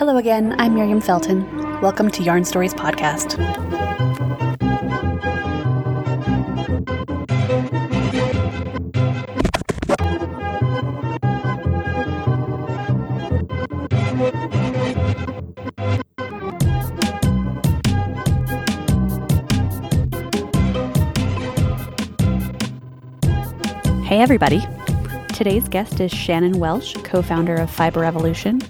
Hello again, I'm Miriam Felton. Welcome to Yarn Stories Podcast. Hey, everybody. Today's guest is Shannon Welsh, co founder of Fiber Revolution.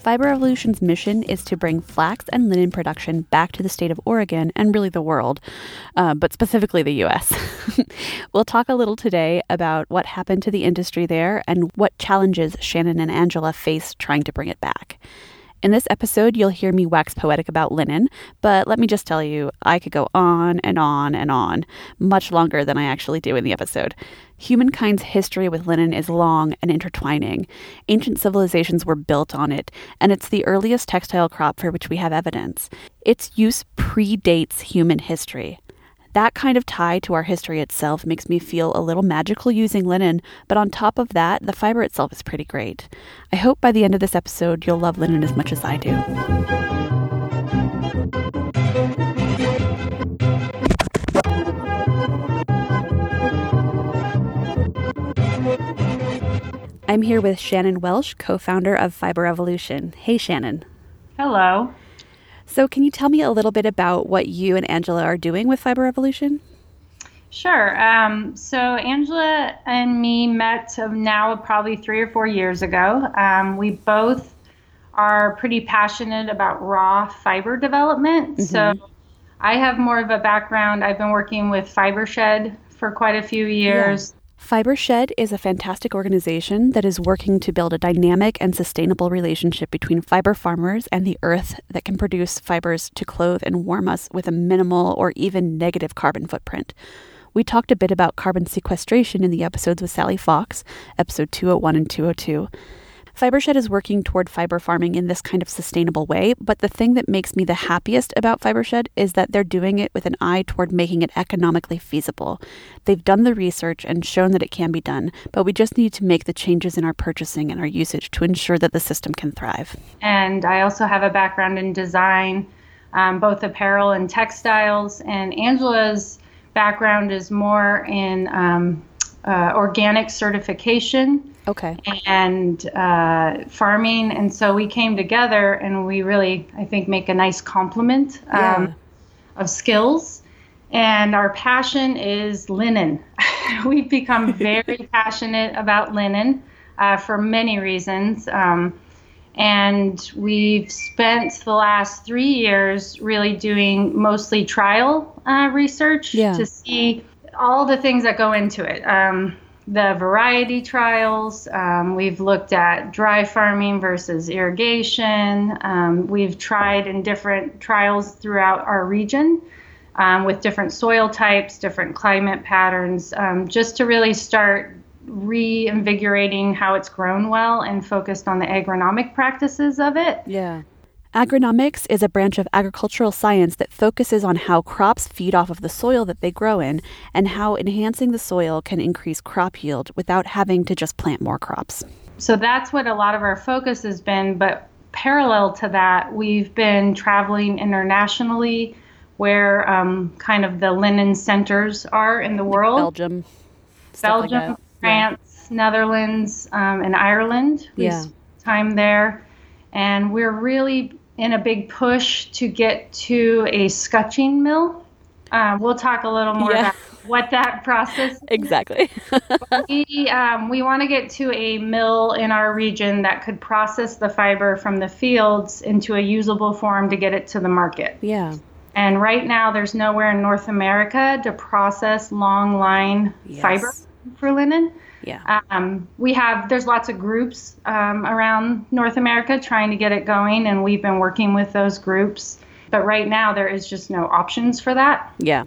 Fiber Revolution's mission is to bring flax and linen production back to the state of Oregon and really the world, uh, but specifically the US. we'll talk a little today about what happened to the industry there and what challenges Shannon and Angela face trying to bring it back. In this episode, you'll hear me wax poetic about linen, but let me just tell you, I could go on and on and on, much longer than I actually do in the episode. Humankind's history with linen is long and intertwining. Ancient civilizations were built on it, and it's the earliest textile crop for which we have evidence. Its use predates human history. That kind of tie to our history itself makes me feel a little magical using linen, but on top of that, the fiber itself is pretty great. I hope by the end of this episode, you'll love linen as much as I do. I'm here with Shannon Welsh, co founder of Fiber Revolution. Hey, Shannon. Hello. So, can you tell me a little bit about what you and Angela are doing with Fiber Revolution? Sure. Um, so, Angela and me met now probably three or four years ago. Um, we both are pretty passionate about raw fiber development. Mm-hmm. So, I have more of a background. I've been working with FiberShed for quite a few years. FiberShed is a fantastic organization that is working to build a dynamic and sustainable relationship between fiber farmers and the earth that can produce fibers to clothe and warm us with a minimal or even negative carbon footprint. We talked a bit about carbon sequestration in the episodes with Sally Fox, episode 201 and 202. FiberShed is working toward fiber farming in this kind of sustainable way, but the thing that makes me the happiest about FiberShed is that they're doing it with an eye toward making it economically feasible. They've done the research and shown that it can be done, but we just need to make the changes in our purchasing and our usage to ensure that the system can thrive. And I also have a background in design, um, both apparel and textiles, and Angela's background is more in um, uh, organic certification okay. and uh, farming. And so we came together and we really i think make a nice complement um, yeah. of skills. And our passion is linen. We've become very passionate about linen uh, for many reasons. Um, and we've spent the last three years really doing mostly trial uh, research yeah. to see all the things that go into it um, the variety trials. Um, we've looked at dry farming versus irrigation. Um, we've tried in different trials throughout our region um, with different soil types, different climate patterns, um, just to really start reinvigorating how it's grown well and focused on the agronomic practices of it. Yeah. Agronomics is a branch of agricultural science that focuses on how crops feed off of the soil that they grow in and how enhancing the soil can increase crop yield without having to just plant more crops. So that's what a lot of our focus has been. But parallel to that, we've been traveling internationally where um, kind of the linen centers are in the world Belgium, Belgium, like France, yeah. Netherlands, um, and Ireland. We yeah. time there. And we're really in a big push to get to a scutching mill. Uh, we'll talk a little more yeah. about what that process is. Exactly. we um, we want to get to a mill in our region that could process the fiber from the fields into a usable form to get it to the market. Yeah. And right now, there's nowhere in North America to process long line yes. fiber for linen. Yeah. Um, we have, there's lots of groups um, around North America trying to get it going, and we've been working with those groups. But right now, there is just no options for that. Yeah.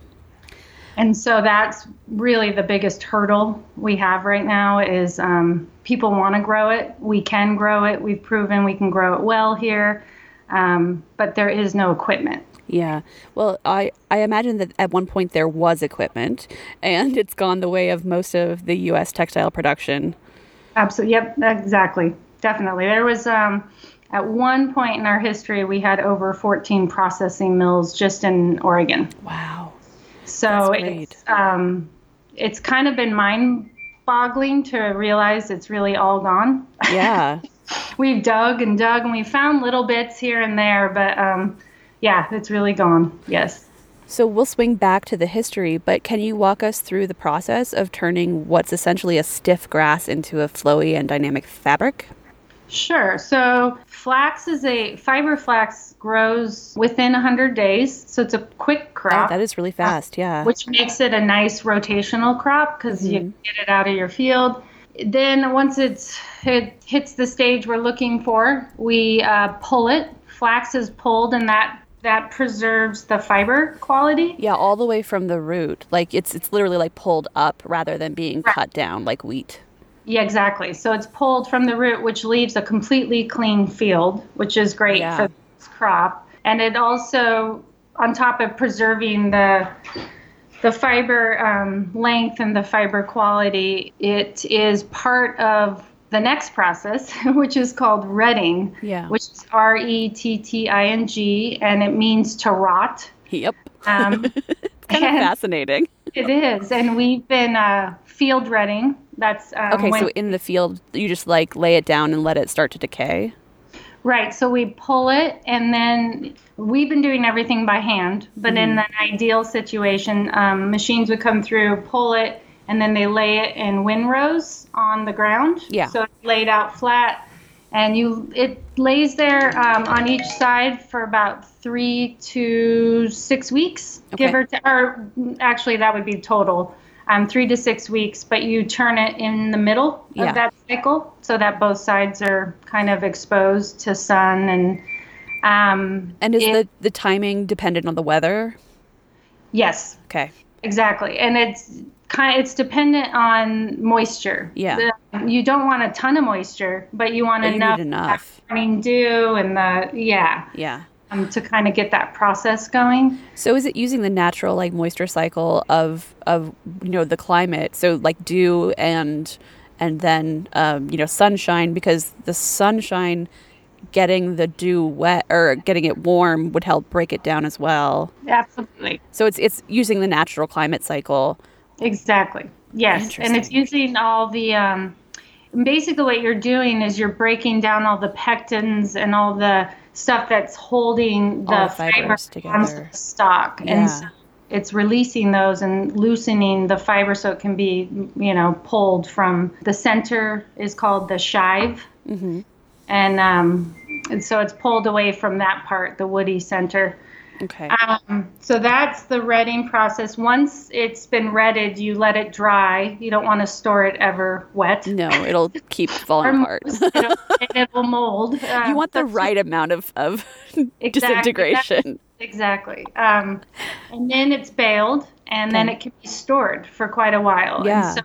And so that's really the biggest hurdle we have right now is um, people want to grow it. We can grow it. We've proven we can grow it well here, um, but there is no equipment. Yeah. Well, I, I imagine that at one point there was equipment and it's gone the way of most of the U.S. textile production. Absolutely. Yep, exactly. definitely. There was um, at one point in our history we had over 14 processing mills just in Oregon. Wow. So it's um, it's kind of been mind boggling to realize it's really all gone. Yeah. we've dug and dug and we found little bits here and there, but um, yeah, it's really gone. Yes. So we'll swing back to the history, but can you walk us through the process of turning what's essentially a stiff grass into a flowy and dynamic fabric? Sure. So flax is a fiber flax grows within 100 days, so it's a quick crop. Oh, that is really fast, yeah. Which makes it a nice rotational crop because mm-hmm. you get it out of your field. Then once it's it hits the stage we're looking for, we uh, pull it. Flax is pulled, and that that preserves the fiber quality. Yeah, all the way from the root. Like it's it's literally like pulled up rather than being right. cut down like wheat. Yeah, exactly. So it's pulled from the root, which leaves a completely clean field, which is great yeah. for this crop. And it also, on top of preserving the the fiber um, length and the fiber quality, it is part of the next process, which is called retting, yeah. which is R E T T I N G, and it means to rot. Yep. Um, it's kind of fascinating. It is, and we've been uh, field retting. That's um, okay. so in the field, you just like lay it down and let it start to decay. Right. So we pull it, and then we've been doing everything by hand. But mm. in an ideal situation, um, machines would come through, pull it, and then they lay it in windrows on the ground. Yeah. So it's laid out flat, and you it lays there um, on each side for about three to six weeks, okay. give or, t- or actually that would be total. Um, three to six weeks, but you turn it in the middle yeah. of that cycle so that both sides are kind of exposed to sun and. Um, and is it, the the timing dependent on the weather? Yes. Okay. Exactly, and it's kind it's dependent on moisture. Yeah. The, you don't want a ton of moisture, but you want but enough, you enough. morning dew and the yeah. Yeah. Um, to kind of get that process going. So is it using the natural like moisture cycle of of you know the climate? So like dew and and then um, you know sunshine because the sunshine getting the dew wet or getting it warm would help break it down as well. Absolutely. So it's it's using the natural climate cycle Exactly. Yes, and it's using all the. Um, basically, what you're doing is you're breaking down all the pectins and all the stuff that's holding the, fiber together. The stalk, yeah. and so it's releasing those and loosening the fiber so it can be, you know, pulled from the center is called the shive, mm-hmm. and um, and so it's pulled away from that part, the woody center Okay. Um, so that's the retting process. Once it's been retted, you let it dry. You don't want to store it ever wet. No, it'll keep falling apart. it'll, it will mold. Um, you want the right amount of, of exactly, disintegration. Exactly. Um, and then it's baled, and then it can be stored for quite a while. Yeah.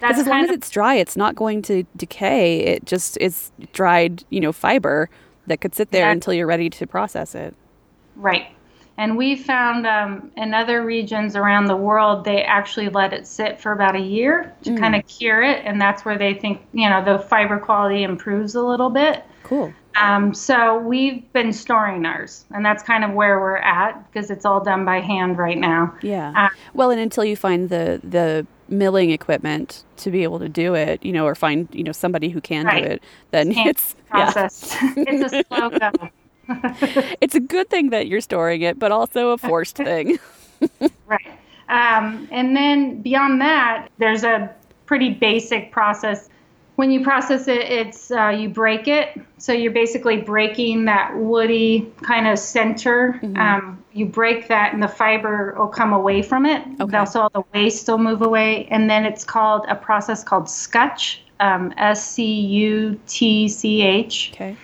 Because as long as it's dry, it's not going to decay. It just is dried, you know, fiber that could sit there until you're ready to process it. Right. And we found um, in other regions around the world, they actually let it sit for about a year to mm. kind of cure it. And that's where they think, you know, the fiber quality improves a little bit. Cool. Um, so we've been storing ours, and that's kind of where we're at because it's all done by hand right now. Yeah. Uh, well, and until you find the the milling equipment to be able to do it, you know, or find you know somebody who can right. do it, then it's process. Yeah. it's a slow go. it's a good thing that you're storing it, but also a forced thing. right. Um, and then beyond that, there's a pretty basic process. When you process it, it's uh, you break it. So you're basically breaking that woody kind of center. Mm-hmm. Um, you break that, and the fiber will come away from it. Okay. Also, all the waste will move away. And then it's called a process called scutch. Um, S C U T C H. Okay.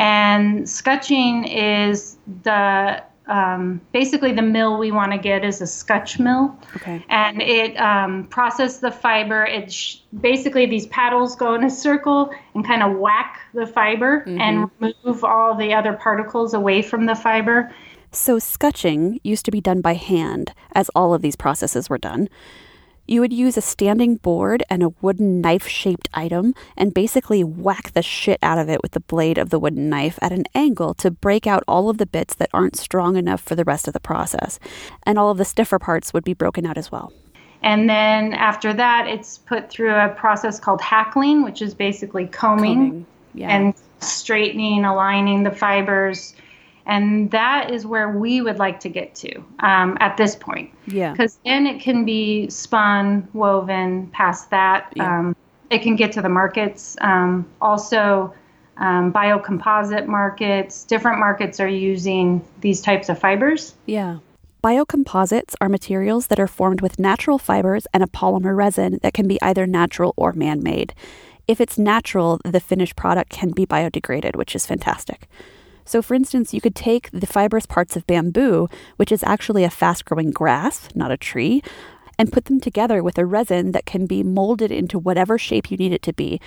And scutching is the um, basically the mill we want to get is a scutch mill. Okay. And it um, processes the fiber. It sh- basically these paddles go in a circle and kind of whack the fiber mm-hmm. and remove all the other particles away from the fiber. So scutching used to be done by hand, as all of these processes were done. You would use a standing board and a wooden knife shaped item and basically whack the shit out of it with the blade of the wooden knife at an angle to break out all of the bits that aren't strong enough for the rest of the process. And all of the stiffer parts would be broken out as well. And then after that, it's put through a process called hackling, which is basically combing, combing. Yeah. and straightening, aligning the fibers and that is where we would like to get to um, at this point. Yeah. Because then it can be spun, woven past that. Yeah. Um, it can get to the markets. Um, also, um, biocomposite markets, different markets are using these types of fibers. Yeah. Biocomposites are materials that are formed with natural fibers and a polymer resin that can be either natural or man made. If it's natural, the finished product can be biodegraded, which is fantastic. So, for instance, you could take the fibrous parts of bamboo, which is actually a fast growing grass, not a tree, and put them together with a resin that can be molded into whatever shape you need it to be.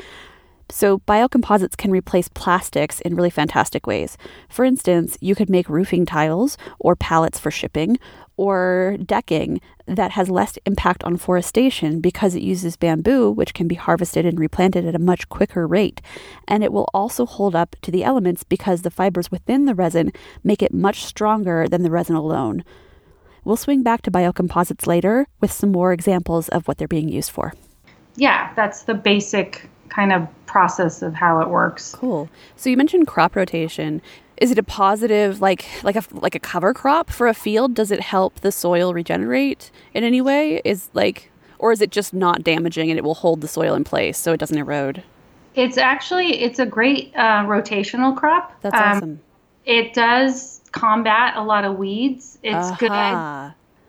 So, biocomposites can replace plastics in really fantastic ways. For instance, you could make roofing tiles or pallets for shipping or decking that has less impact on forestation because it uses bamboo, which can be harvested and replanted at a much quicker rate. And it will also hold up to the elements because the fibers within the resin make it much stronger than the resin alone. We'll swing back to biocomposites later with some more examples of what they're being used for. Yeah, that's the basic kind of process of how it works. Cool. So you mentioned crop rotation. Is it a positive like like a like a cover crop for a field? Does it help the soil regenerate in any way? Is like or is it just not damaging and it will hold the soil in place so it doesn't erode? It's actually it's a great uh, rotational crop. That's um, awesome. It does combat a lot of weeds. It's uh-huh. good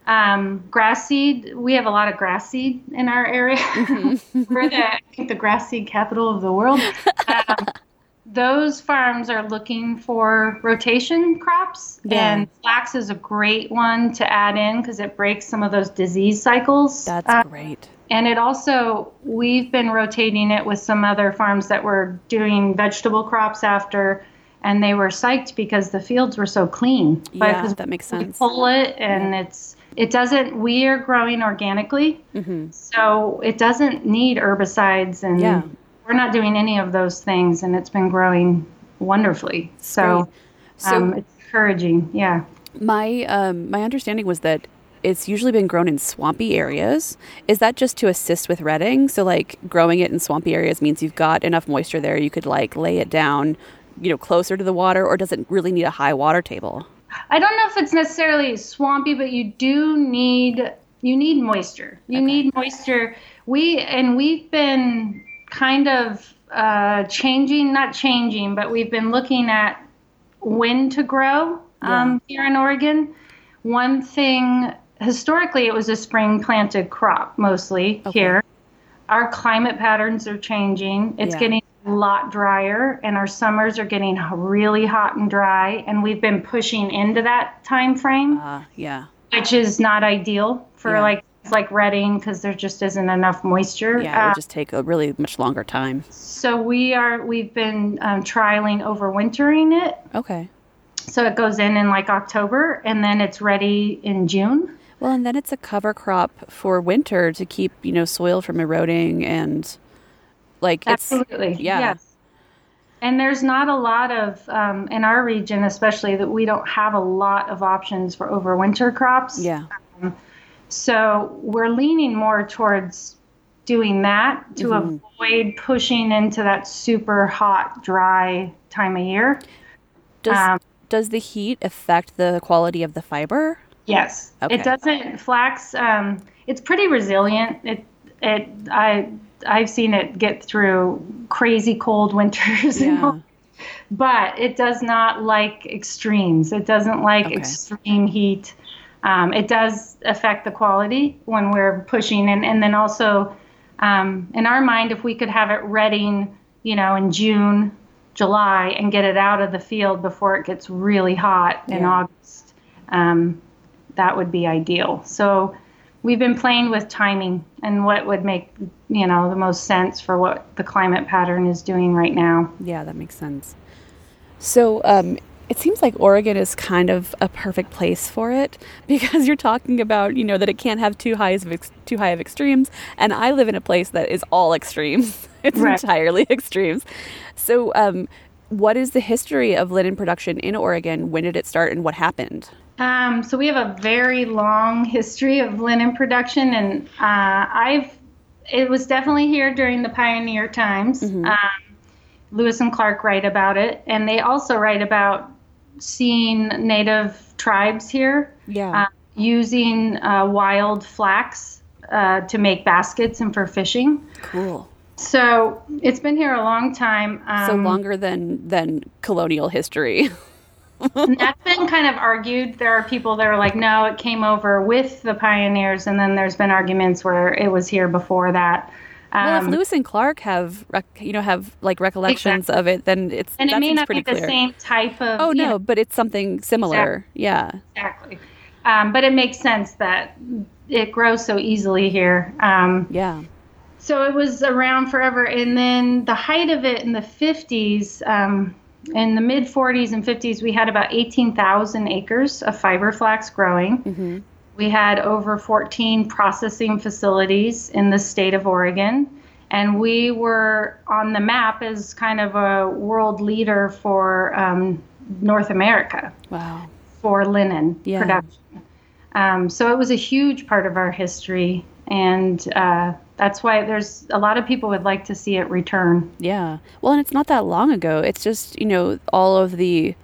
um, grass seed. We have a lot of grass seed in our area. Mm-hmm. We're the, I think, the grass seed capital of the world. Um, those farms are looking for rotation crops, yeah. and flax is a great one to add in because it breaks some of those disease cycles. That's uh, great. And it also, we've been rotating it with some other farms that were doing vegetable crops after and they were psyched because the fields were so clean. Yeah, that makes sense. pull it, and yeah. it's it doesn't. We are growing organically, mm-hmm. so it doesn't need herbicides, and yeah. we're not doing any of those things, and it's been growing wonderfully. So, so um, it's encouraging. Yeah. My um, my understanding was that it's usually been grown in swampy areas. Is that just to assist with retting? So like growing it in swampy areas means you've got enough moisture there you could like lay it down, you know, closer to the water or does it really need a high water table? I don't know if it's necessarily swampy, but you do need you need moisture. You okay. need moisture. We and we've been kind of uh, changing, not changing, but we've been looking at when to grow um, yeah. here in Oregon. One thing historically, it was a spring planted crop mostly okay. here. Our climate patterns are changing. It's yeah. getting a lot drier and our summers are getting really hot and dry and we've been pushing into that time frame uh, yeah. Which is not ideal for yeah. like like retting because there just isn't enough moisture. Yeah it would uh, just take a really much longer time. so we are we've been um, trialing overwintering it. Okay. So it goes in in like october and then it's ready in june. Well and then it's a cover crop for winter to keep you know soil from eroding and like absolutely, yeah. Yes. And there's not a lot of um, in our region, especially that we don't have a lot of options for overwinter crops. Yeah. Um, so we're leaning more towards doing that to mm-hmm. avoid pushing into that super hot, dry time of year. Does um, does the heat affect the quality of the fiber? Yes, okay. it doesn't. Flax, um, it's pretty resilient. It it I I've seen it get through crazy cold winters. Yeah. but it does not like extremes. It doesn't like okay. extreme heat. Um, it does affect the quality when we're pushing, and and then also um, in our mind, if we could have it retting, you know, in June, July, and get it out of the field before it gets really hot in. August, um, that would be ideal. So we've been playing with timing and what would make you know the most sense for what the climate pattern is doing right now yeah that makes sense so um, it seems like Oregon is kind of a perfect place for it because you're talking about, you know, that it can't have too high of ex- too high of extremes, and I live in a place that is all extremes. it's right. entirely extremes. So, um, what is the history of linen production in Oregon? When did it start, and what happened? Um, so we have a very long history of linen production, and uh, I've it was definitely here during the pioneer times. Mm-hmm. Um, Lewis and Clark write about it, and they also write about seeing native tribes here yeah. uh, using uh, wild flax uh, to make baskets and for fishing. Cool. So it's been here a long time. Um, so longer than than colonial history. that's been kind of argued. There are people that are like, no, it came over with the pioneers, and then there's been arguments where it was here before that. Um, well, if um, Lewis and Clark have, you know, have like recollections exactly. of it, then it's and it may not be the same type of. Oh no, know, but it's something similar. Exactly. Yeah. Exactly. Um, but it makes sense that it grows so easily here. Um, yeah. So it was around forever, and then the height of it in the 50s. In the mid 40s and 50s, we had about 18,000 acres of fiber flax growing. Mm-hmm. We had over 14 processing facilities in the state of Oregon. And we were on the map as kind of a world leader for um, North America. Wow. For linen yeah. production. Um, so it was a huge part of our history. And uh, that's why there's a lot of people would like to see it return. Yeah. Well, and it's not that long ago. It's just, you know, all of the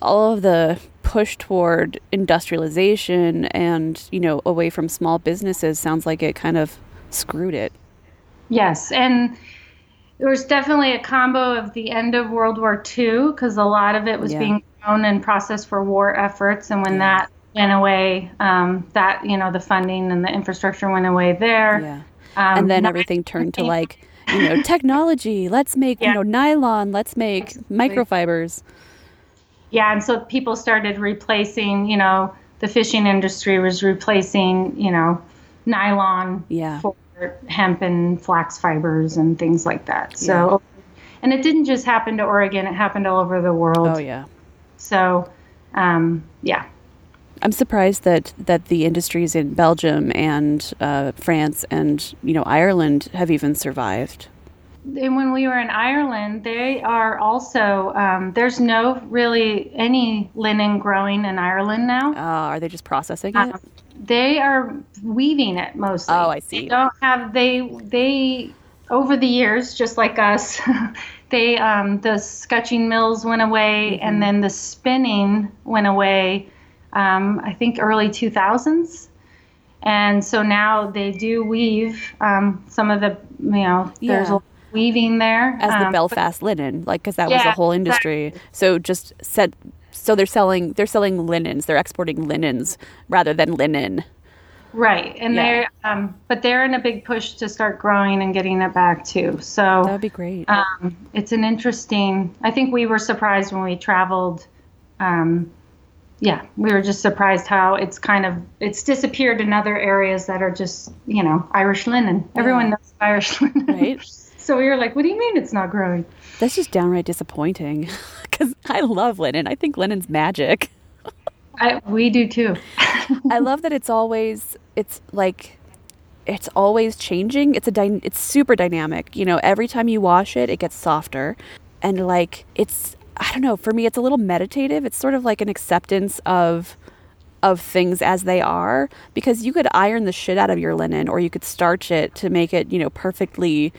all of the push toward industrialization and, you know, away from small businesses sounds like it kind of screwed it. Yes, and there was definitely a combo of the end of World War II because a lot of it was yeah. being grown and processed for war efforts, and when yeah. that went away, um, that you know the funding and the infrastructure went away there. Yeah. Um, and then everything turned to like you know technology. Let's make yeah. you know nylon. Let's make microfibers. Yeah, and so people started replacing. You know, the fishing industry was replacing. You know, nylon yeah. for hemp and flax fibers and things like that. So, yeah. and it didn't just happen to Oregon; it happened all over the world. Oh yeah. So, um, yeah. I'm surprised that that the industries in Belgium and uh, France and you know Ireland have even survived. And when we were in Ireland, they are also um, there's no really any linen growing in Ireland now. Uh, are they just processing it? Um, they are weaving it mostly. Oh, I see. They don't have they they over the years, just like us, they um, the scutching mills went away, mm-hmm. and then the spinning went away um, I think early 2000s. And so now they do weave um, some of the, you know, yeah. there's a weaving there. As the um, Belfast but, linen, like, because that yeah, was a whole industry. Exactly. So just said, so they're selling, they're selling linens, they're exporting linens rather than linen. Right, and yeah. they're, um, but they're in a big push to start growing and getting it back too. So that would be great. Um, it's an interesting. I think we were surprised when we traveled um, yeah, we were just surprised how it's kind of it's disappeared in other areas that are just you know Irish linen. Yeah. Everyone knows Irish linen, right? so we were like, "What do you mean it's not growing?" That's just downright disappointing because I love linen. I think linen's magic. I, we do too. I love that it's always it's like it's always changing. It's a dy- it's super dynamic. You know, every time you wash it, it gets softer, and like it's I don't know, for me it's a little meditative. It's sort of like an acceptance of of things as they are because you could iron the shit out of your linen or you could starch it to make it, you know, perfectly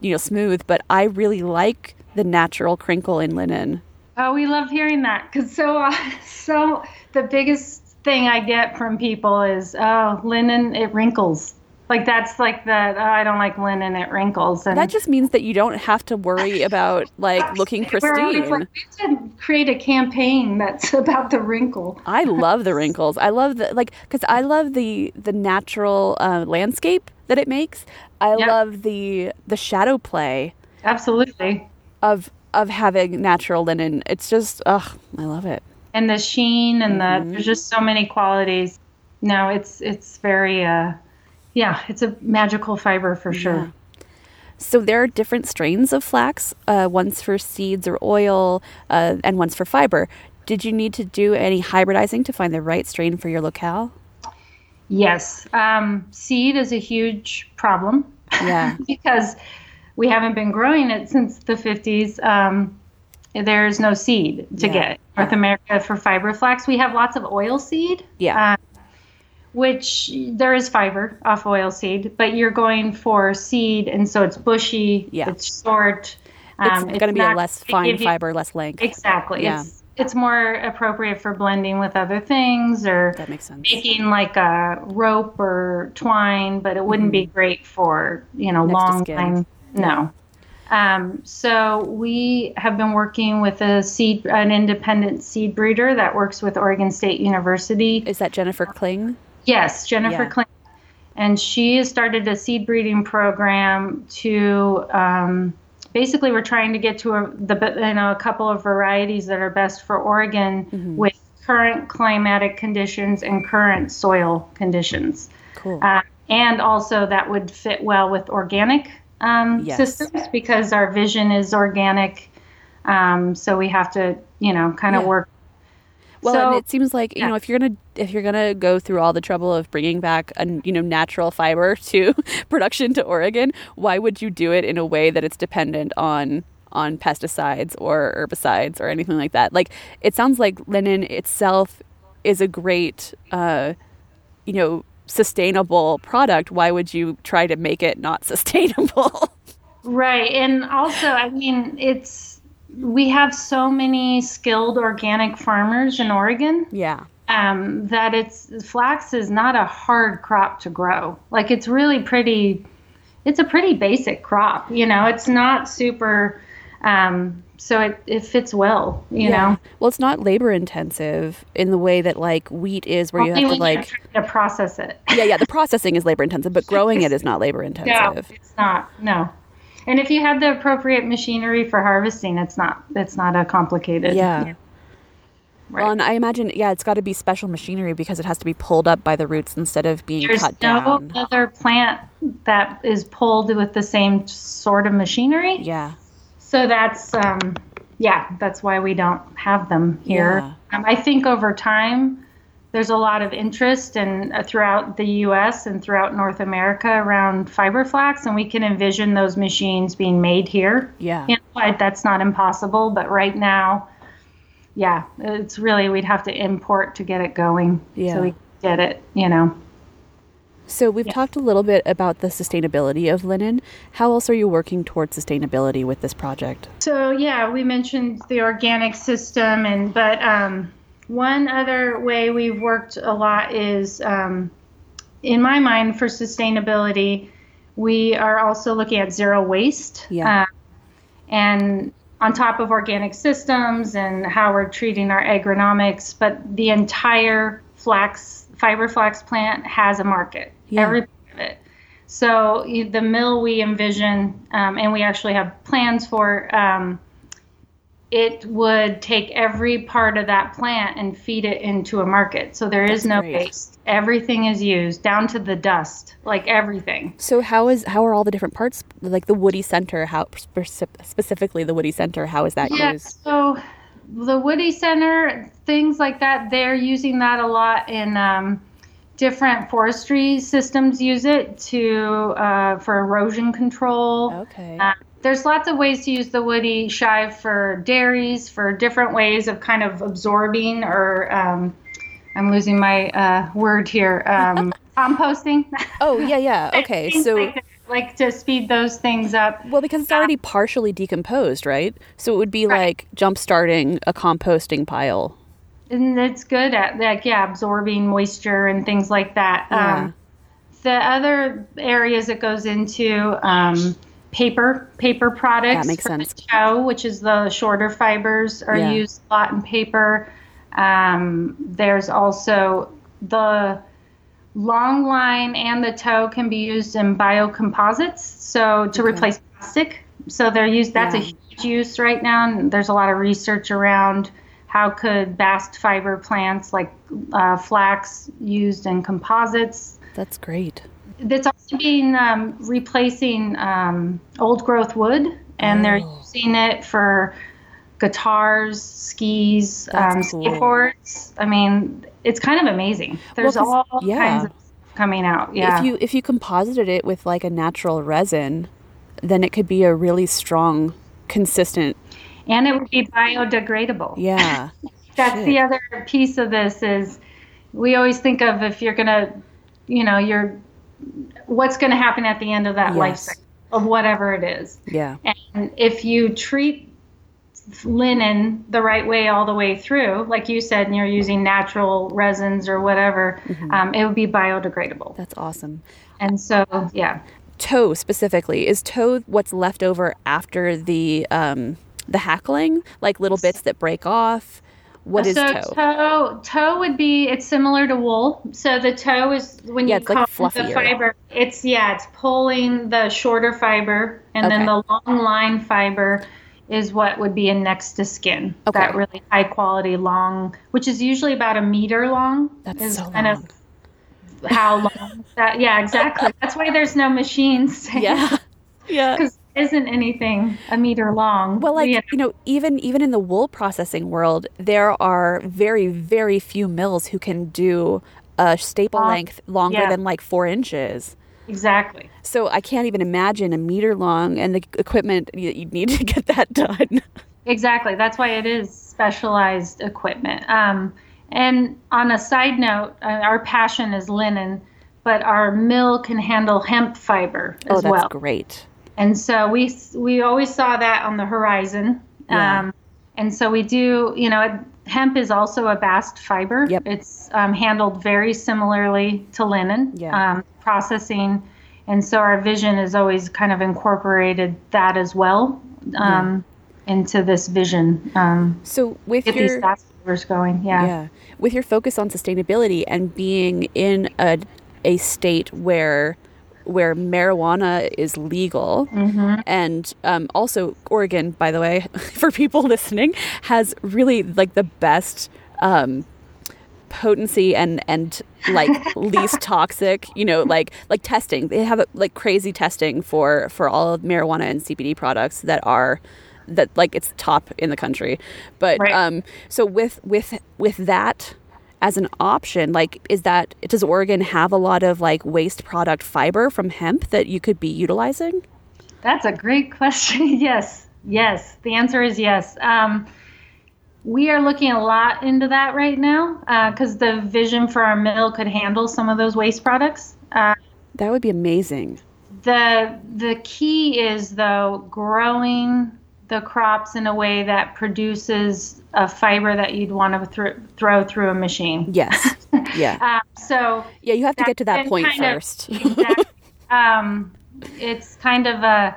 you know, smooth, but I really like the natural crinkle in linen. Oh, we love hearing that cuz so uh, so the biggest thing I get from people is, "Oh, linen it wrinkles." Like that's like the oh, I don't like linen it wrinkles and that just means that you don't have to worry about like looking pristine. Like, we have to create a campaign that's about the wrinkle. I love the wrinkles. I love the like because I love the the natural uh, landscape that it makes. I yep. love the the shadow play. Absolutely. Of of having natural linen. It's just ugh, I love it. And the sheen and mm-hmm. the there's just so many qualities. No, it's it's very uh yeah, it's a magical fiber for sure. Yeah. So there are different strains of flax, uh, one's for seeds or oil, uh, and one's for fiber. Did you need to do any hybridizing to find the right strain for your locale? Yes. Um, seed is a huge problem. Yeah. because we haven't been growing it since the 50s. Um, there's no seed to Yeah. get. North America for fiber flax, we have lots of oil seed. Yeah. Uh, which there is fiber off oil seed, but you're going for seed, and so it's bushy, Yeah. it's short. it's um, going to be a less fine you- fiber, less length. Exactly. Yeah. It's it's more appropriate for blending with other things or That makes sense. making like a rope or twine, but it wouldn't be great for you know Mm-hmm. Next long line. No. Um, so we have been working with a seed, an independent seed breeder that works with Oregon State University. Is that Jennifer Kling? Yes, Jennifer Yeah. Kling. And she started a seed breeding program to um, basically we're trying to get to a, the you know a couple of varieties that are best for Oregon Mm-hmm. with current climatic conditions and current soil conditions, Cool. uh, and also that would fit well with organic um, Yes. systems because our vision is organic. Um, so we have to you know kind of Yeah. work. Well, so, and it seems like you yeah. know if you're gonna if you're gonna go through all the trouble of bringing back a you know natural fiber to production to Oregon, why would you do it in a way that it's dependent on on pesticides or herbicides or anything like that? Like it sounds like linen itself is a great uh, you know sustainable product. Why would you try to make it not sustainable? Right. And also, I mean, it's we have so many skilled organic farmers in Oregon yeah. um, that it's flax is not a hard crop to grow. Like it's really pretty. It's a pretty basic crop. You know, it's not super. Um, so it, it fits well. You know. Well, it's not labor intensive in the way that like wheat is, where you have to like to process it. yeah, yeah. The processing is labor intensive, but growing it is not labor intensive. No, intensive. it's not. No. And if you have the appropriate machinery for harvesting, it's not. It's not a complicated. Yeah. Right. Well, and I imagine, yeah, it's got to be special machinery because it has to be pulled up by the roots instead of being There's cut no down. other plant that is pulled with the same sort of machinery. Yeah. So that's, um, yeah, that's why we don't have them here. Yeah. Um, I think over time, there's a lot of interest and uh, throughout the U.S. and throughout North America around fiber flax, and we can envision those machines being made here. Yeah. You know, that's not impossible, but right now, yeah, it's really we'd have to import to get it going. Yeah. So we get it, you know. So we've talked a little bit about the sustainability of linen. How else are you working towards sustainability with this project? So yeah, we mentioned the organic system, and but um, one other way we've worked a lot is, um, in my mind, for sustainability, we are also looking at zero waste. Yeah. Uh, and on top of organic systems and how we're treating our agronomics, but the entire flax fiber flax plant has a market. Yeah. Every part of it. So the mill we envision, um, and we actually have plans for, um, it would take every part of that plant and feed it into a market. So there is That's no great. waste. Everything is used down to the dust, like everything. So how is how are all the different parts like the Woody Center? How specifically the Woody Center? How is that Yeah, used? so the Woody Center, things like that, they're using that a lot in um, different forestry systems. Use it to uh, for erosion control. Okay. Uh, there's lots of ways to use the woody shive for dairies, for different ways of kind of absorbing or um, I'm losing my uh, word here. Um, composting. oh yeah, yeah. Okay. So like, like to speed those things up. well, because it's already partially decomposed, right? So it would be Right. like jump starting a composting pile. and it's good at like yeah absorbing moisture and things like that Yeah. um, the other areas it goes into um, paper paper products That makes for sense. tow, which is the shorter fibers are Yeah. used a lot in paper um, there's also the long line and the tow can be used in biocomposites so to Okay. replace plastic so they're used that's Yeah. a huge use right now and there's a lot of research around how could bast fiber plants like uh, flax used in composites That's great. That's also being um, replacing um, old growth wood, and oh. they're using it for guitars, skis, um, cool. skateboards. I mean, it's kind of amazing. There's well, all yeah. kinds of coming out. Yeah. If you if you composited it with like a natural resin, then it could be a really strong, consistent. And it would be biodegradable. Yeah. That's Shit. the other piece of this is we always think of if you're gonna, you know, you're what's going to happen at the end of that yes. life cycle of whatever it is. Yeah. And if you treat linen the right way all the way through, like you said, and you're using natural resins or whatever, mm-hmm. um, it would be biodegradable. That's awesome. And so, yeah. Tow specifically is tow what's left over after the um, the hackling, like little bits that break off. What uh, is so tow? toe? tow would be it's similar to wool. So the tow is when yeah, you cut like the fiber. It's yeah, it's pulling the shorter fiber, and okay. then the long line fiber is what would be in next to skin. Okay. That really high quality long, which is usually about a meter long. That's is so kind long. of how long that yeah, exactly. That's why there's no machines. Yeah. Yeah. Because isn't anything a meter long. Well, like you know. you know, even even in the wool processing world, there are very very few mills who can do a staple length longer yeah. than like four inches. Exactly. So I can't even imagine a meter long and the equipment that you'd need to get that done. Exactly. That's why it is specialized equipment. Um, and on a side note, uh, our passion is linen, but our mill can handle hemp fiber as well. oh, that's well. great. And so we we always saw that on the horizon. Yeah. Um, and so we do, you know, hemp is also a bast fiber. Yep. It's um, handled very similarly to linen. Yeah. Um, processing. And so our vision has always kind of incorporated that as well um, yeah. into this vision. Um, so with get your these fast going, yeah. Yeah. With your focus on sustainability and being in a a state where where marijuana is legal. Mm-hmm. And um, also, Oregon, by the way, for people listening, has really like the best. Um, potency and and like least toxic you know like like testing they have like crazy testing for for all of marijuana and cbd products that are that like it's top in the country but right. um so with with with that as an option like is that does oregon have a lot of like waste product fiber from hemp that you could be utilizing? That's a great question. Yes. Yes. The answer is yes. Um, we are looking a lot into that right now because uh, the vision for our mill could handle some of those waste products. Uh, that would be amazing. the the key is though growing the crops in a way that produces a fiber that you'd want to th- throw through a machine. Yes. Yeah. um, so yeah, you have to get to that point first. Of, exactly. um, it's kind of a,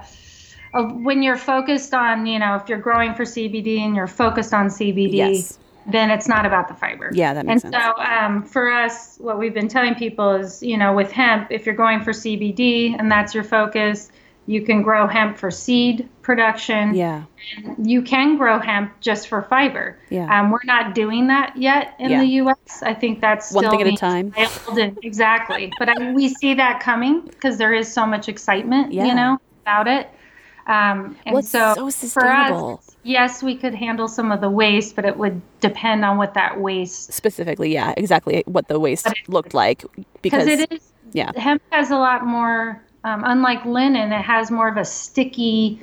a, when you're focused on, you know, if you're growing for CBD and you're focused on CBD, yes. then it's not about the fiber. Yeah, that makes and sense. And so um, for us, what we've been telling people is, you know, with hemp, if you're going for CBD and that's your focus, you can grow hemp for seed production. Yeah. You can grow hemp just for fiber. Yeah. Um, we're not doing that yet in yeah. the U.S. I think that's one thing at a time. And, exactly. but I, we see that coming because there is so much excitement, yeah. you know, about it. Um, and so, so for us, yes, we could handle some of the waste, but it would depend on what that waste specifically. Yeah, exactly what the waste looked like because it is. Yeah, hemp has a lot more um, unlike linen, it has more of a sticky,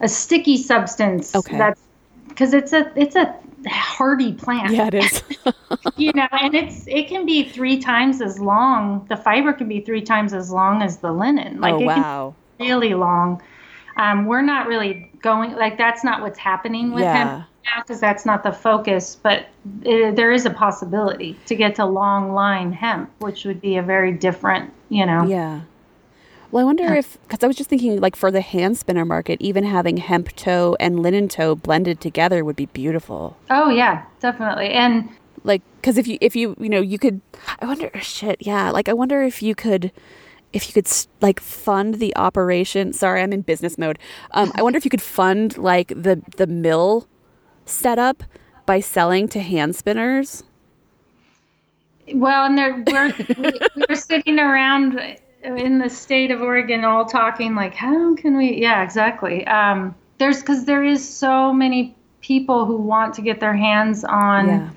a sticky substance. Okay. That's because it's a it's a hardy plant. Yeah, it is. you know, and it's it can be three times as long. The fiber can be three times as long as the linen. Like oh wow, really long. Um, we're not really going like that's not what's happening with yeah. hemp now because that's not the focus. But it, there is a possibility to get to long line hemp, which would be a very different, you know. Yeah. Well, I wonder if because I was just thinking, like for the hand spinner market, even having hemp tow and linen tow blended together would be beautiful. Oh yeah, definitely. And like, because if you if you you know you could, I wonder shit. Yeah, like I wonder if you could. If you could like fund the operation, sorry, I'm in business mode. Um, I wonder if you could fund like the the mill setup by selling to hand spinners. Well, and there we're we, we're sitting around in the state of Oregon all talking like, how can we? Yeah, exactly. Um, there's because there is so many people who want to get their hands on Yeah.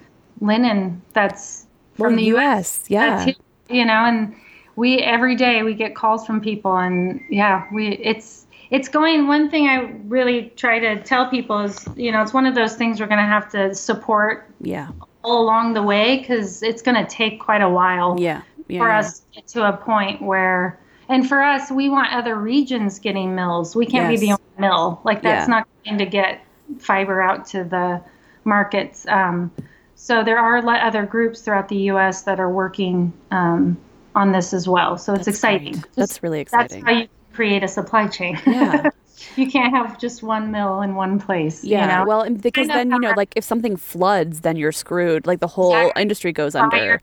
linen that's Well, from the US, yeah. That's, you know, and we every day we get calls from people, and yeah, we it's it's going. One thing I really try to tell people is, you know, it's one of those things we're going to have to support Yeah. all along the way because it's going to take quite a while Yeah. Yeah. for us to get to a point where and for us we want other regions getting mills we can't be the only mill like that's Yeah. not going to get fiber out to the markets um, so there are other groups throughout the us that are working um, on this as well so it's That's exciting. Just- That's really exciting that's how you create a supply chain Yeah. you can't have just one mill in one place Yeah, you know? well, because then you know, like if something floods, then you're screwed. Like the whole Exactly. industry goes under.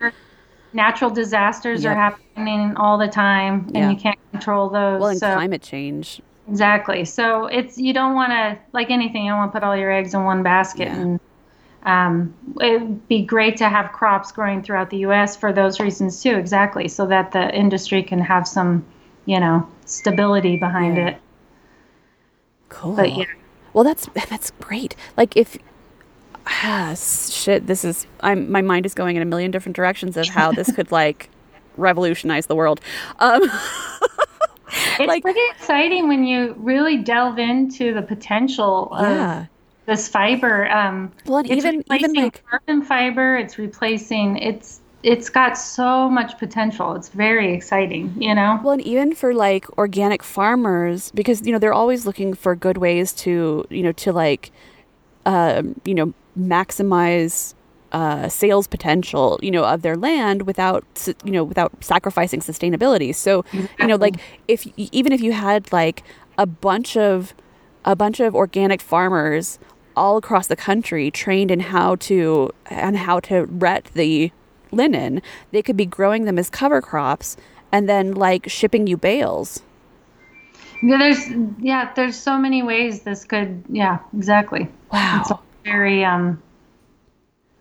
Natural disasters are happening all the time and Yeah. you can't control those Well, and so climate change. exactly so it's you don't want to like anything you don't want to put all your eggs in one basket Yeah. and um, it'd be great to have crops growing throughout the us for those reasons too exactly so that the industry can have some you know stability behind Yeah. it Cool. but yeah Well, that's that's great. Like if ah, shit, this is I'm my mind is going in a million different directions of how this could like revolutionize the world. Um, it's like- pretty exciting when you really delve into the potential of yeah. this fiber. Um, Well, it's even even like carbon fiber. It's replacing. It's it's got so much potential. It's very exciting. You know. Well, and even for like organic farmers, because you know they're always looking for good ways to you know to like, um, you know, maximize uh, sales potential, you know, of their land without you know without sacrificing sustainability. So you know, like if even if you had like a bunch of a bunch of organic farmers all across the country trained in how to and how to ret the linen, they could be growing them as cover crops and then like shipping you bales. Yeah, there's yeah, there's so many ways this could. Yeah, exactly. Wow. Very um.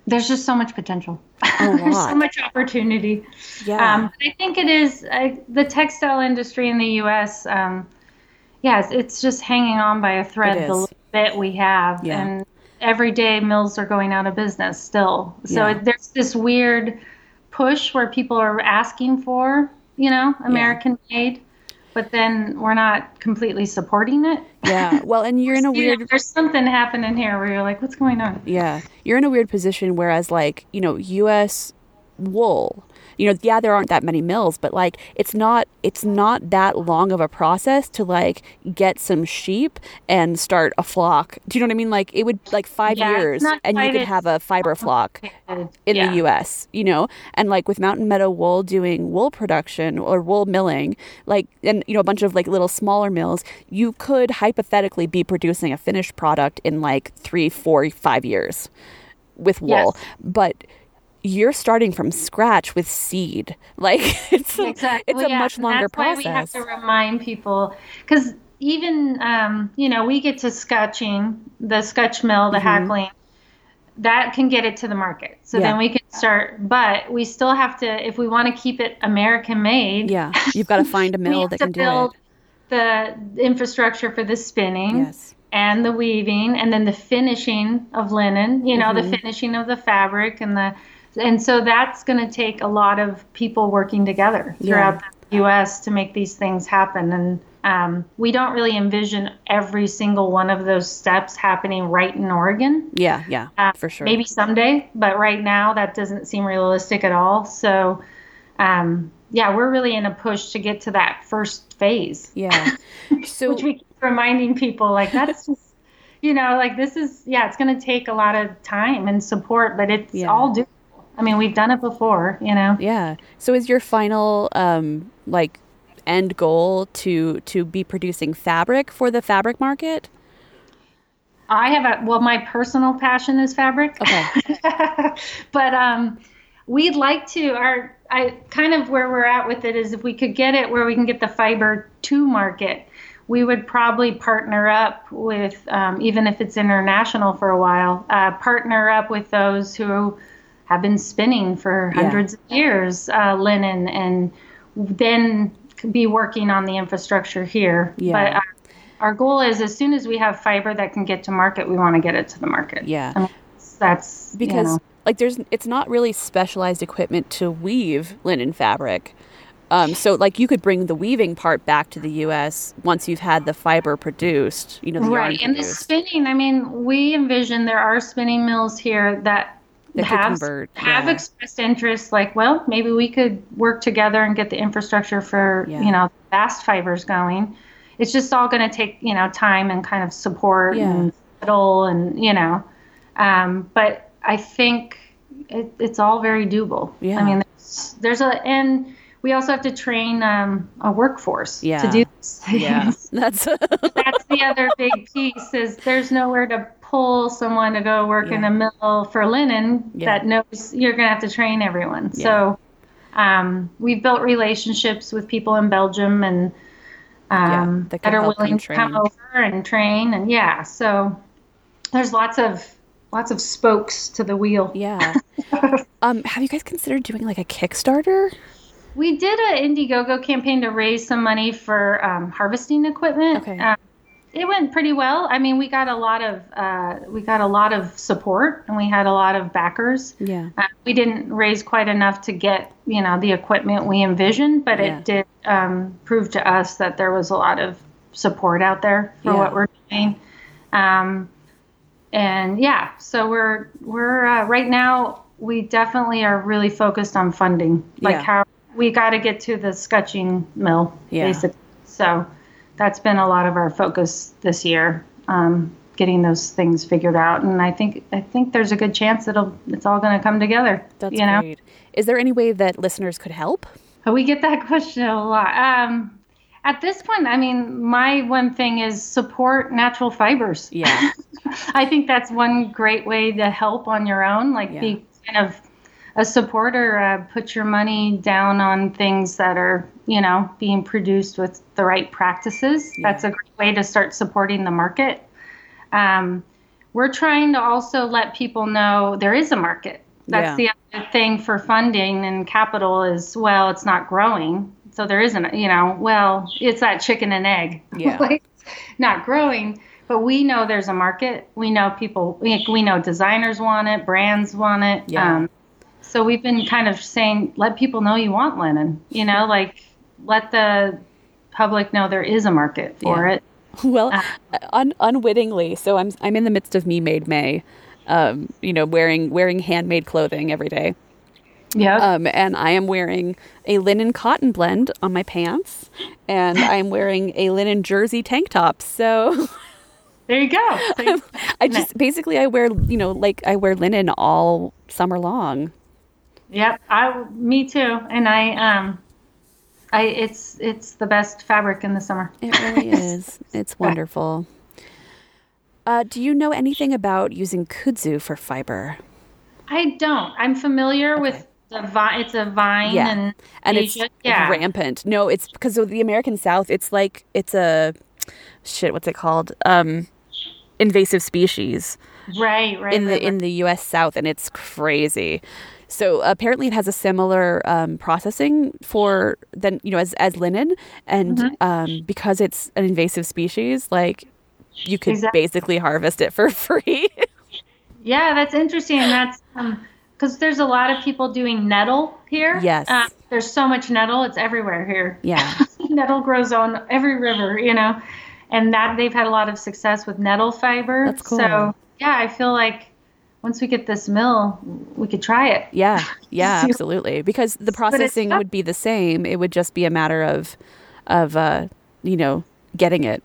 There's just so much potential. There's so much opportunity. Yeah. Um, I think it is I, the textile industry in the U.S. Um, yes, it's just hanging on by a thread the little bit we have, Yeah. and every day mills are going out of business still. So Yeah. it, there's this weird push where people are asking for, you know, American made, but then we're not completely supporting it. yeah. Well, and you're in a weird there's something happening here where you're like, what's going on? yeah, you're in a weird position whereas like, you know, US wool you know yeah there aren't that many mills but like it's not it's not that long of a process to like get some sheep and start a flock do you know what i mean like it would like five Yeah, years and you could have a fiber flock in Yeah. the US, you know, and like with Mountain Meadow Wool doing wool production or wool milling, like, and you know, a bunch of like little smaller mills, you could hypothetically be producing a finished product in like three, four, five years with wool. Yes. But you're starting from scratch with seed. Like it's a, exactly. it's a yeah, much longer that's process. Why we have to remind people because even um, you know we get to scutching the scutch mill, Mm-hmm. the hackling. That can get it to the market. So Yeah. then we can start, but we still have to, if we want to keep it American made, yeah, you've got to find a mill that can do build it. the infrastructure for the spinning Yes. and the weaving and then the finishing of linen you know Mm-hmm. the finishing of the fabric and the and so that's going to take a lot of people working together throughout the us to make these things happen and um, we don't really envision every single one of those steps happening right in oregon Yeah, yeah, uh, for sure. maybe someday but right now that doesn't seem realistic at all so um, yeah we're really in a push to get to that first phase Yeah. So which we keep reminding people like that's just you know like this is yeah it's going to take a lot of time and support but it's Yeah. all doable i mean we've done it before you know Yeah. So is your final um like end goal to to be producing fabric for the fabric market? i have a well my personal passion is fabric Okay. but um we'd like to our i kind of where we're at with it is if we could get it where we can get the fiber to market we would probably partner up with um, even if it's international for a while uh, partner up with those who have been spinning for Yeah. hundreds of years uh, linen and then be working on the infrastructure here. Yeah. But uh, our goal is as soon as we have fiber that can get to market, we want to get it to the market. Yeah. I mean, that's because you know, like there's it's not really specialized equipment to weave linen fabric. Um, so like you could bring the weaving part back to the U.S. once you've had the fiber produced. You know, right. And the spinning, I mean, we envision there are spinning mills here that. That have, convert, have yeah. expressed interest like well maybe we could work together and get the infrastructure for Yeah. you know bast fibers going it's just all going to take you know time and kind of support Yeah. and capital and you know um, but i think it, it's all very doable Yeah. i mean there's, there's a and we also have to train um, a workforce Yeah. to do this Yeah, that's that's the other big piece is there's nowhere to pull someone to go work in a mill for linen Yeah. that knows you're going to have to train everyone. So um, we've built relationships with people in Belgium and um, that that are willing to come over and train. And yeah, so there's lots of lots of spokes to the wheel. yeah. Um, have you guys considered doing like a Kickstarter? We did an Indiegogo campaign to raise some money for um, harvesting equipment. Okay. Um, it went pretty well. I mean, we got a lot of uh, we got a lot of support, and we had a lot of backers. Yeah. Uh, we didn't raise quite enough to get you know the equipment we envisioned, but Yeah. it did um, prove to us that there was a lot of support out there for Yeah. what we're doing. Um, and yeah, so we're we're uh, right now we definitely are really focused on funding, like Yeah. how we got to get to the scutching mill, Yeah. basically. So that's been a lot of our focus this year, um, getting those things figured out. And I think I think there's a good chance that'll it's all going to come together. That's you know, great. Is there any way that listeners could help? we get that question a lot. Um, at this point, I mean, my one thing is support natural fibers. Yeah. I think that's one great way to help on your own. Like Yeah. be kind of a supporter. Uh, put your money down on things that are, you know, being produced with the right practices. That's a great way to start supporting the market. Um, we're trying to also let people know there is a market. That's the other thing for funding and capital is well, it's not growing. So there isn't, you know, well, it's that chicken and egg. Yeah. like, not growing, but we know there's a market. We know people, we, we know designers want it, brands want it. Yeah. Um, so we've been kind of saying, let people know you want linen, you know, like let the public know there is a market for Yeah. it. Well, un- unwittingly, so I'm I'm in the midst of Me Made May, um, you know, wearing wearing handmade clothing every day. Yeah. Um, and I am wearing a linen cotton blend on my pants, and I'm wearing a linen jersey tank top. So there you go. So I just basically I wear you know like I wear linen all summer long. Yep, I me too, and I um, I it's it's the best fabric in the summer. It really is. It's wonderful. Uh, do you know anything about using kudzu for fiber? I don't. I'm familiar with the vine. It's a vine, Yeah. and and it's yeah, rampant. No, it's because of the American South. It's like it's a shit. What's it called? Um, invasive species right, right. in the right, in the U.S. South, and it's crazy. So apparently, it has a similar um, processing for than you know as as linen, and Mm-hmm. um, because it's an invasive species, like you could Exactly. basically harvest it for free. Yeah, that's interesting. That's because there's a lot of people doing nettle here. Yes. Uh, there's so much nettle. It's everywhere here. yeah, nettle grows on every river, you know, and that they've had a lot of success with nettle fiber. That's cool. So yeah, I feel like once we get this mill, we could try it. yeah, yeah, absolutely. Because the processing would be the same. It would just be a matter of of uh, you know getting it.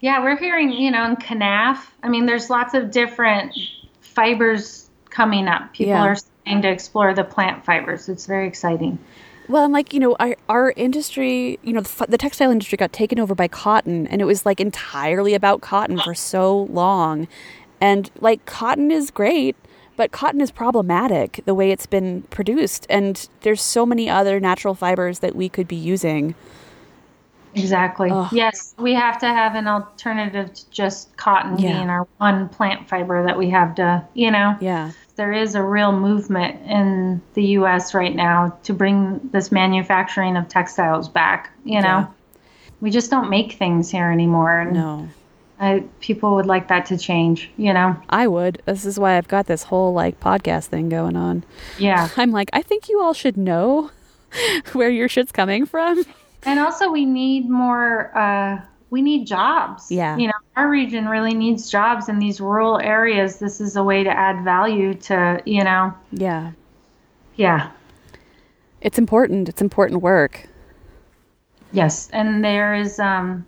Yeah, we're hearing, you know, in kenaf. I mean, there's lots of different fibers coming up. People Yeah. are starting to explore the plant fibers. It's very exciting. Well, and like you know, our our industry, you know, the, the textile industry got taken over by cotton, and it was like entirely about cotton for so long. And like cotton is great, but cotton is problematic the way it's been produced, and there's so many other natural fibers that we could be using. Exactly. Ugh. Yes, we have to have an alternative to just cotton Yeah. being our one plant fiber that we have to, you know. Yeah, there is a real movement in the U.S. right now to bring this manufacturing of textiles back. You know, yeah. we just don't make things here anymore. And no. I, people would like that to change, you know. I would. This is why I've got this whole like podcast thing going on. Yeah. I'm like, I think you all should know where your shit's coming from. And also, we need more. Uh, we need jobs. Yeah. You know, our region really needs jobs in these rural areas. This is a way to add value to, you know. Yeah. Yeah. It's important. It's important work. Yes. And there is um,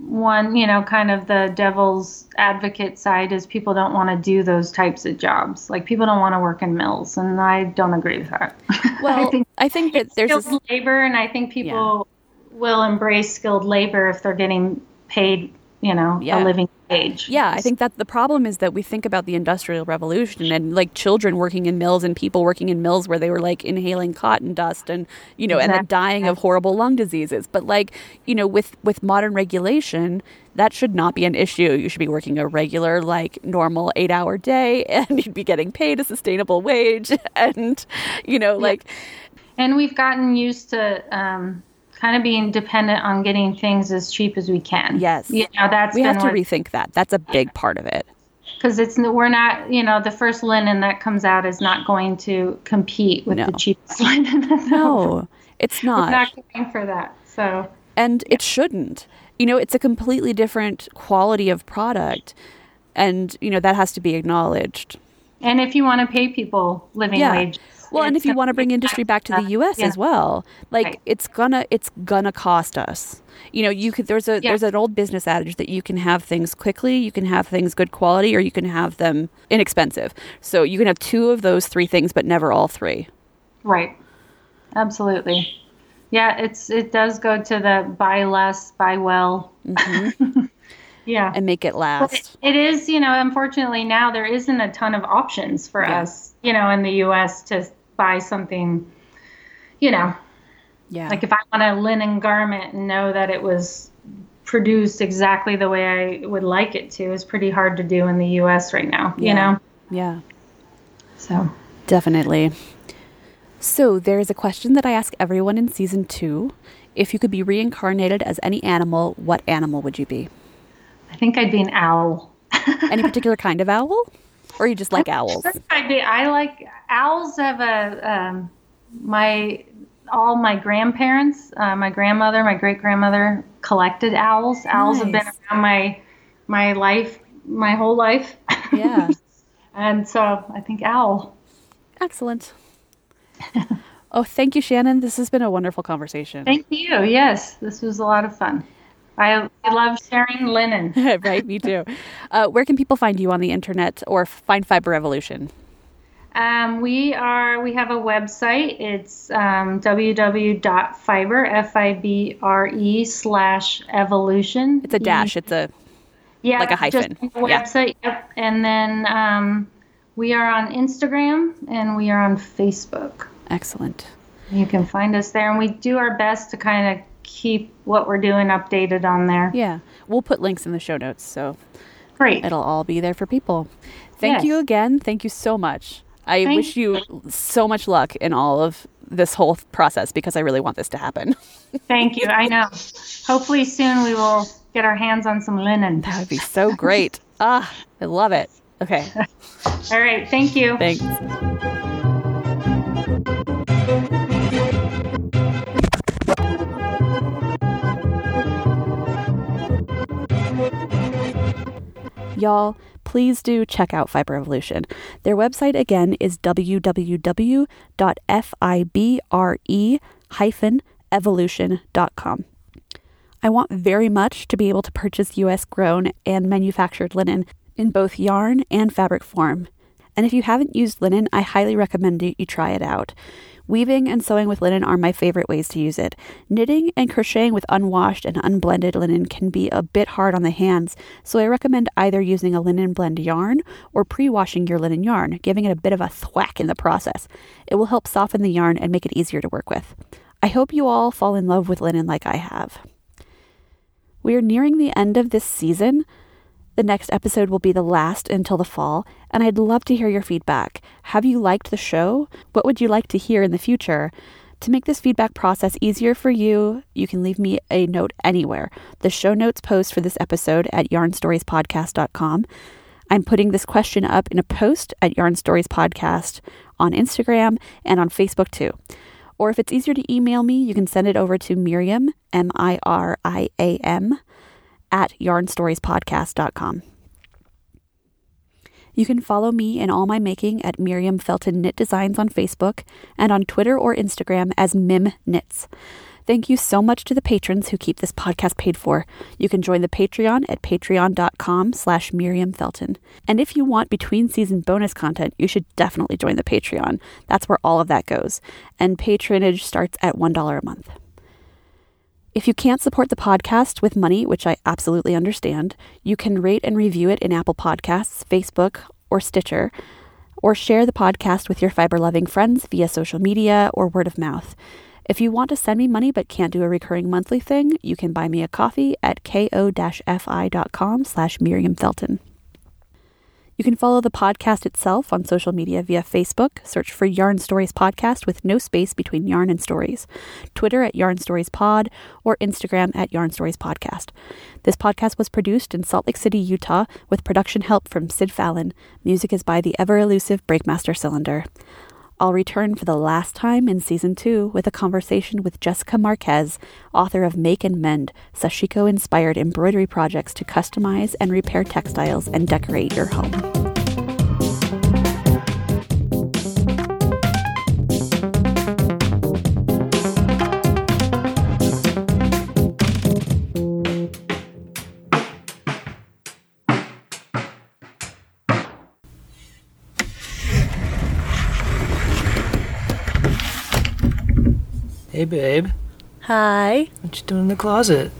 one, you know, kind of the devil's advocate side is people don't want to do those types of jobs. Like people don't want to work in mills, and I don't agree with that. Well, I think, I think that there's skilled labor, and I think people will embrace skilled labor if they're getting paid, you know, yeah. a living wage. Yeah, I think that the problem is that we think about the industrial revolution and like children working in mills and people working in mills where they were like inhaling cotton dust and you know exactly. and then dying of horrible lung diseases. But like, you know, with with modern regulation, that should not be an issue. You should be working a regular, like normal eight hour day and you'd be getting paid a sustainable wage and you know, like and we've gotten used to um kind of being dependent on getting things as cheap as we can. Yes. You know, that's we have to rethink that. That's a big part of it. Because it's we're not, you know, the first linen that comes out is not going to compete with no. the cheapest linen. no, it's not. We're not going for that. So. And it shouldn't. You know, it's a completely different quality of product, and you know that has to be acknowledged. And if you want to pay people living yeah. wage well, and if you want to bring industry back to the U.S. Yeah. as well, like right. it's gonna it's gonna cost us. You know, you could there's a yeah. there's an old business adage that you can have things quickly, you can have things good quality, or you can have them inexpensive. So you can have two of those three things, but never all three. Right. Absolutely. Yeah, it's it does go to the buy less, buy well. Mm-hmm. yeah, and make it last. But it is, you know, unfortunately now there isn't a ton of options for yeah. us, you know, in the U.S. to buy something, you know, yeah. Like if I want a linen garment and know that it was produced exactly the way I would like it to is pretty hard to do in the US right now, yeah. you know? Yeah. So, definitely. So, there's a question that I ask everyone in season 2. If you could be reincarnated as any animal, what animal would you be? I think I'd be an owl. any particular kind of owl? Or you just like owls? I'd be, I like owls have a um, my all my grandparents, uh, my grandmother, my great grandmother collected owls. Owls nice. have been around my my life, my whole life. Yeah. and so I think owl. Excellent. oh, thank you, Shannon. This has been a wonderful conversation. Thank you. Yes, this was a lot of fun. I, I love sharing linen. right, me too. Uh, where can people find you on the internet or find Fiber Revolution? Um, we are. We have a website. It's um, www.fibre f i b r e slash evolution. It's a dash. It's a yeah, like a hyphen. Just website. Yeah. Yep. And then um, we are on Instagram and we are on Facebook. Excellent. You can find us there, and we do our best to kind of keep what we're doing updated on there. Yeah, we'll put links in the show notes, so great. It'll all be there for people. Thank yes. you again. Thank you so much. I Thank wish you so much luck in all of this whole process because I really want this to happen. Thank you. I know. Hopefully soon we will get our hands on some linen. That would be so great. ah, I love it. Okay. all right. Thank you. Thanks. Y'all, please do check out Fiber Evolution. Their website again is www.fibre-evolution.com. I want very much to be able to purchase US grown and manufactured linen in both yarn and fabric form. And if you haven't used linen, I highly recommend you try it out. Weaving and sewing with linen are my favorite ways to use it. Knitting and crocheting with unwashed and unblended linen can be a bit hard on the hands, so I recommend either using a linen blend yarn or pre washing your linen yarn, giving it a bit of a thwack in the process. It will help soften the yarn and make it easier to work with. I hope you all fall in love with linen like I have. We are nearing the end of this season, The next episode will be the last until the fall, and I'd love to hear your feedback. Have you liked the show? What would you like to hear in the future? To make this feedback process easier for you, you can leave me a note anywhere. The show notes post for this episode at yarnstoriespodcast.com. I'm putting this question up in a post at Yarn Stories Podcast on Instagram and on Facebook too. Or if it's easier to email me, you can send it over to Miriam, M I R I A M, at yarnstoriespodcast.com. You can follow me and all my making at Miriam Felton Knit Designs on Facebook and on Twitter or Instagram as Mim Knits. Thank you so much to the patrons who keep this podcast paid for. You can join the Patreon at patreon.com slash Miriam Felton. And if you want between season bonus content, you should definitely join the Patreon. That's where all of that goes. And patronage starts at $1 a month. If you can't support the podcast with money, which I absolutely understand, you can rate and review it in Apple Podcasts, Facebook, or Stitcher, or share the podcast with your fiber loving friends via social media or word of mouth. If you want to send me money but can't do a recurring monthly thing, you can buy me a coffee at ko-fi.com slash Miriam Felton. You can follow the podcast itself on social media via Facebook. Search for Yarn Stories Podcast with no space between yarn and stories. Twitter at Yarn Stories Pod or Instagram at Yarn Stories Podcast. This podcast was produced in Salt Lake City, Utah, with production help from Sid Fallon. Music is by the ever elusive Breakmaster Cylinder. I'll return for the last time in season two with a conversation with Jessica Marquez, author of Make and Mend, Sashiko inspired embroidery projects to customize and repair textiles and decorate your home. Hey, babe. Hi. What you doing in the closet?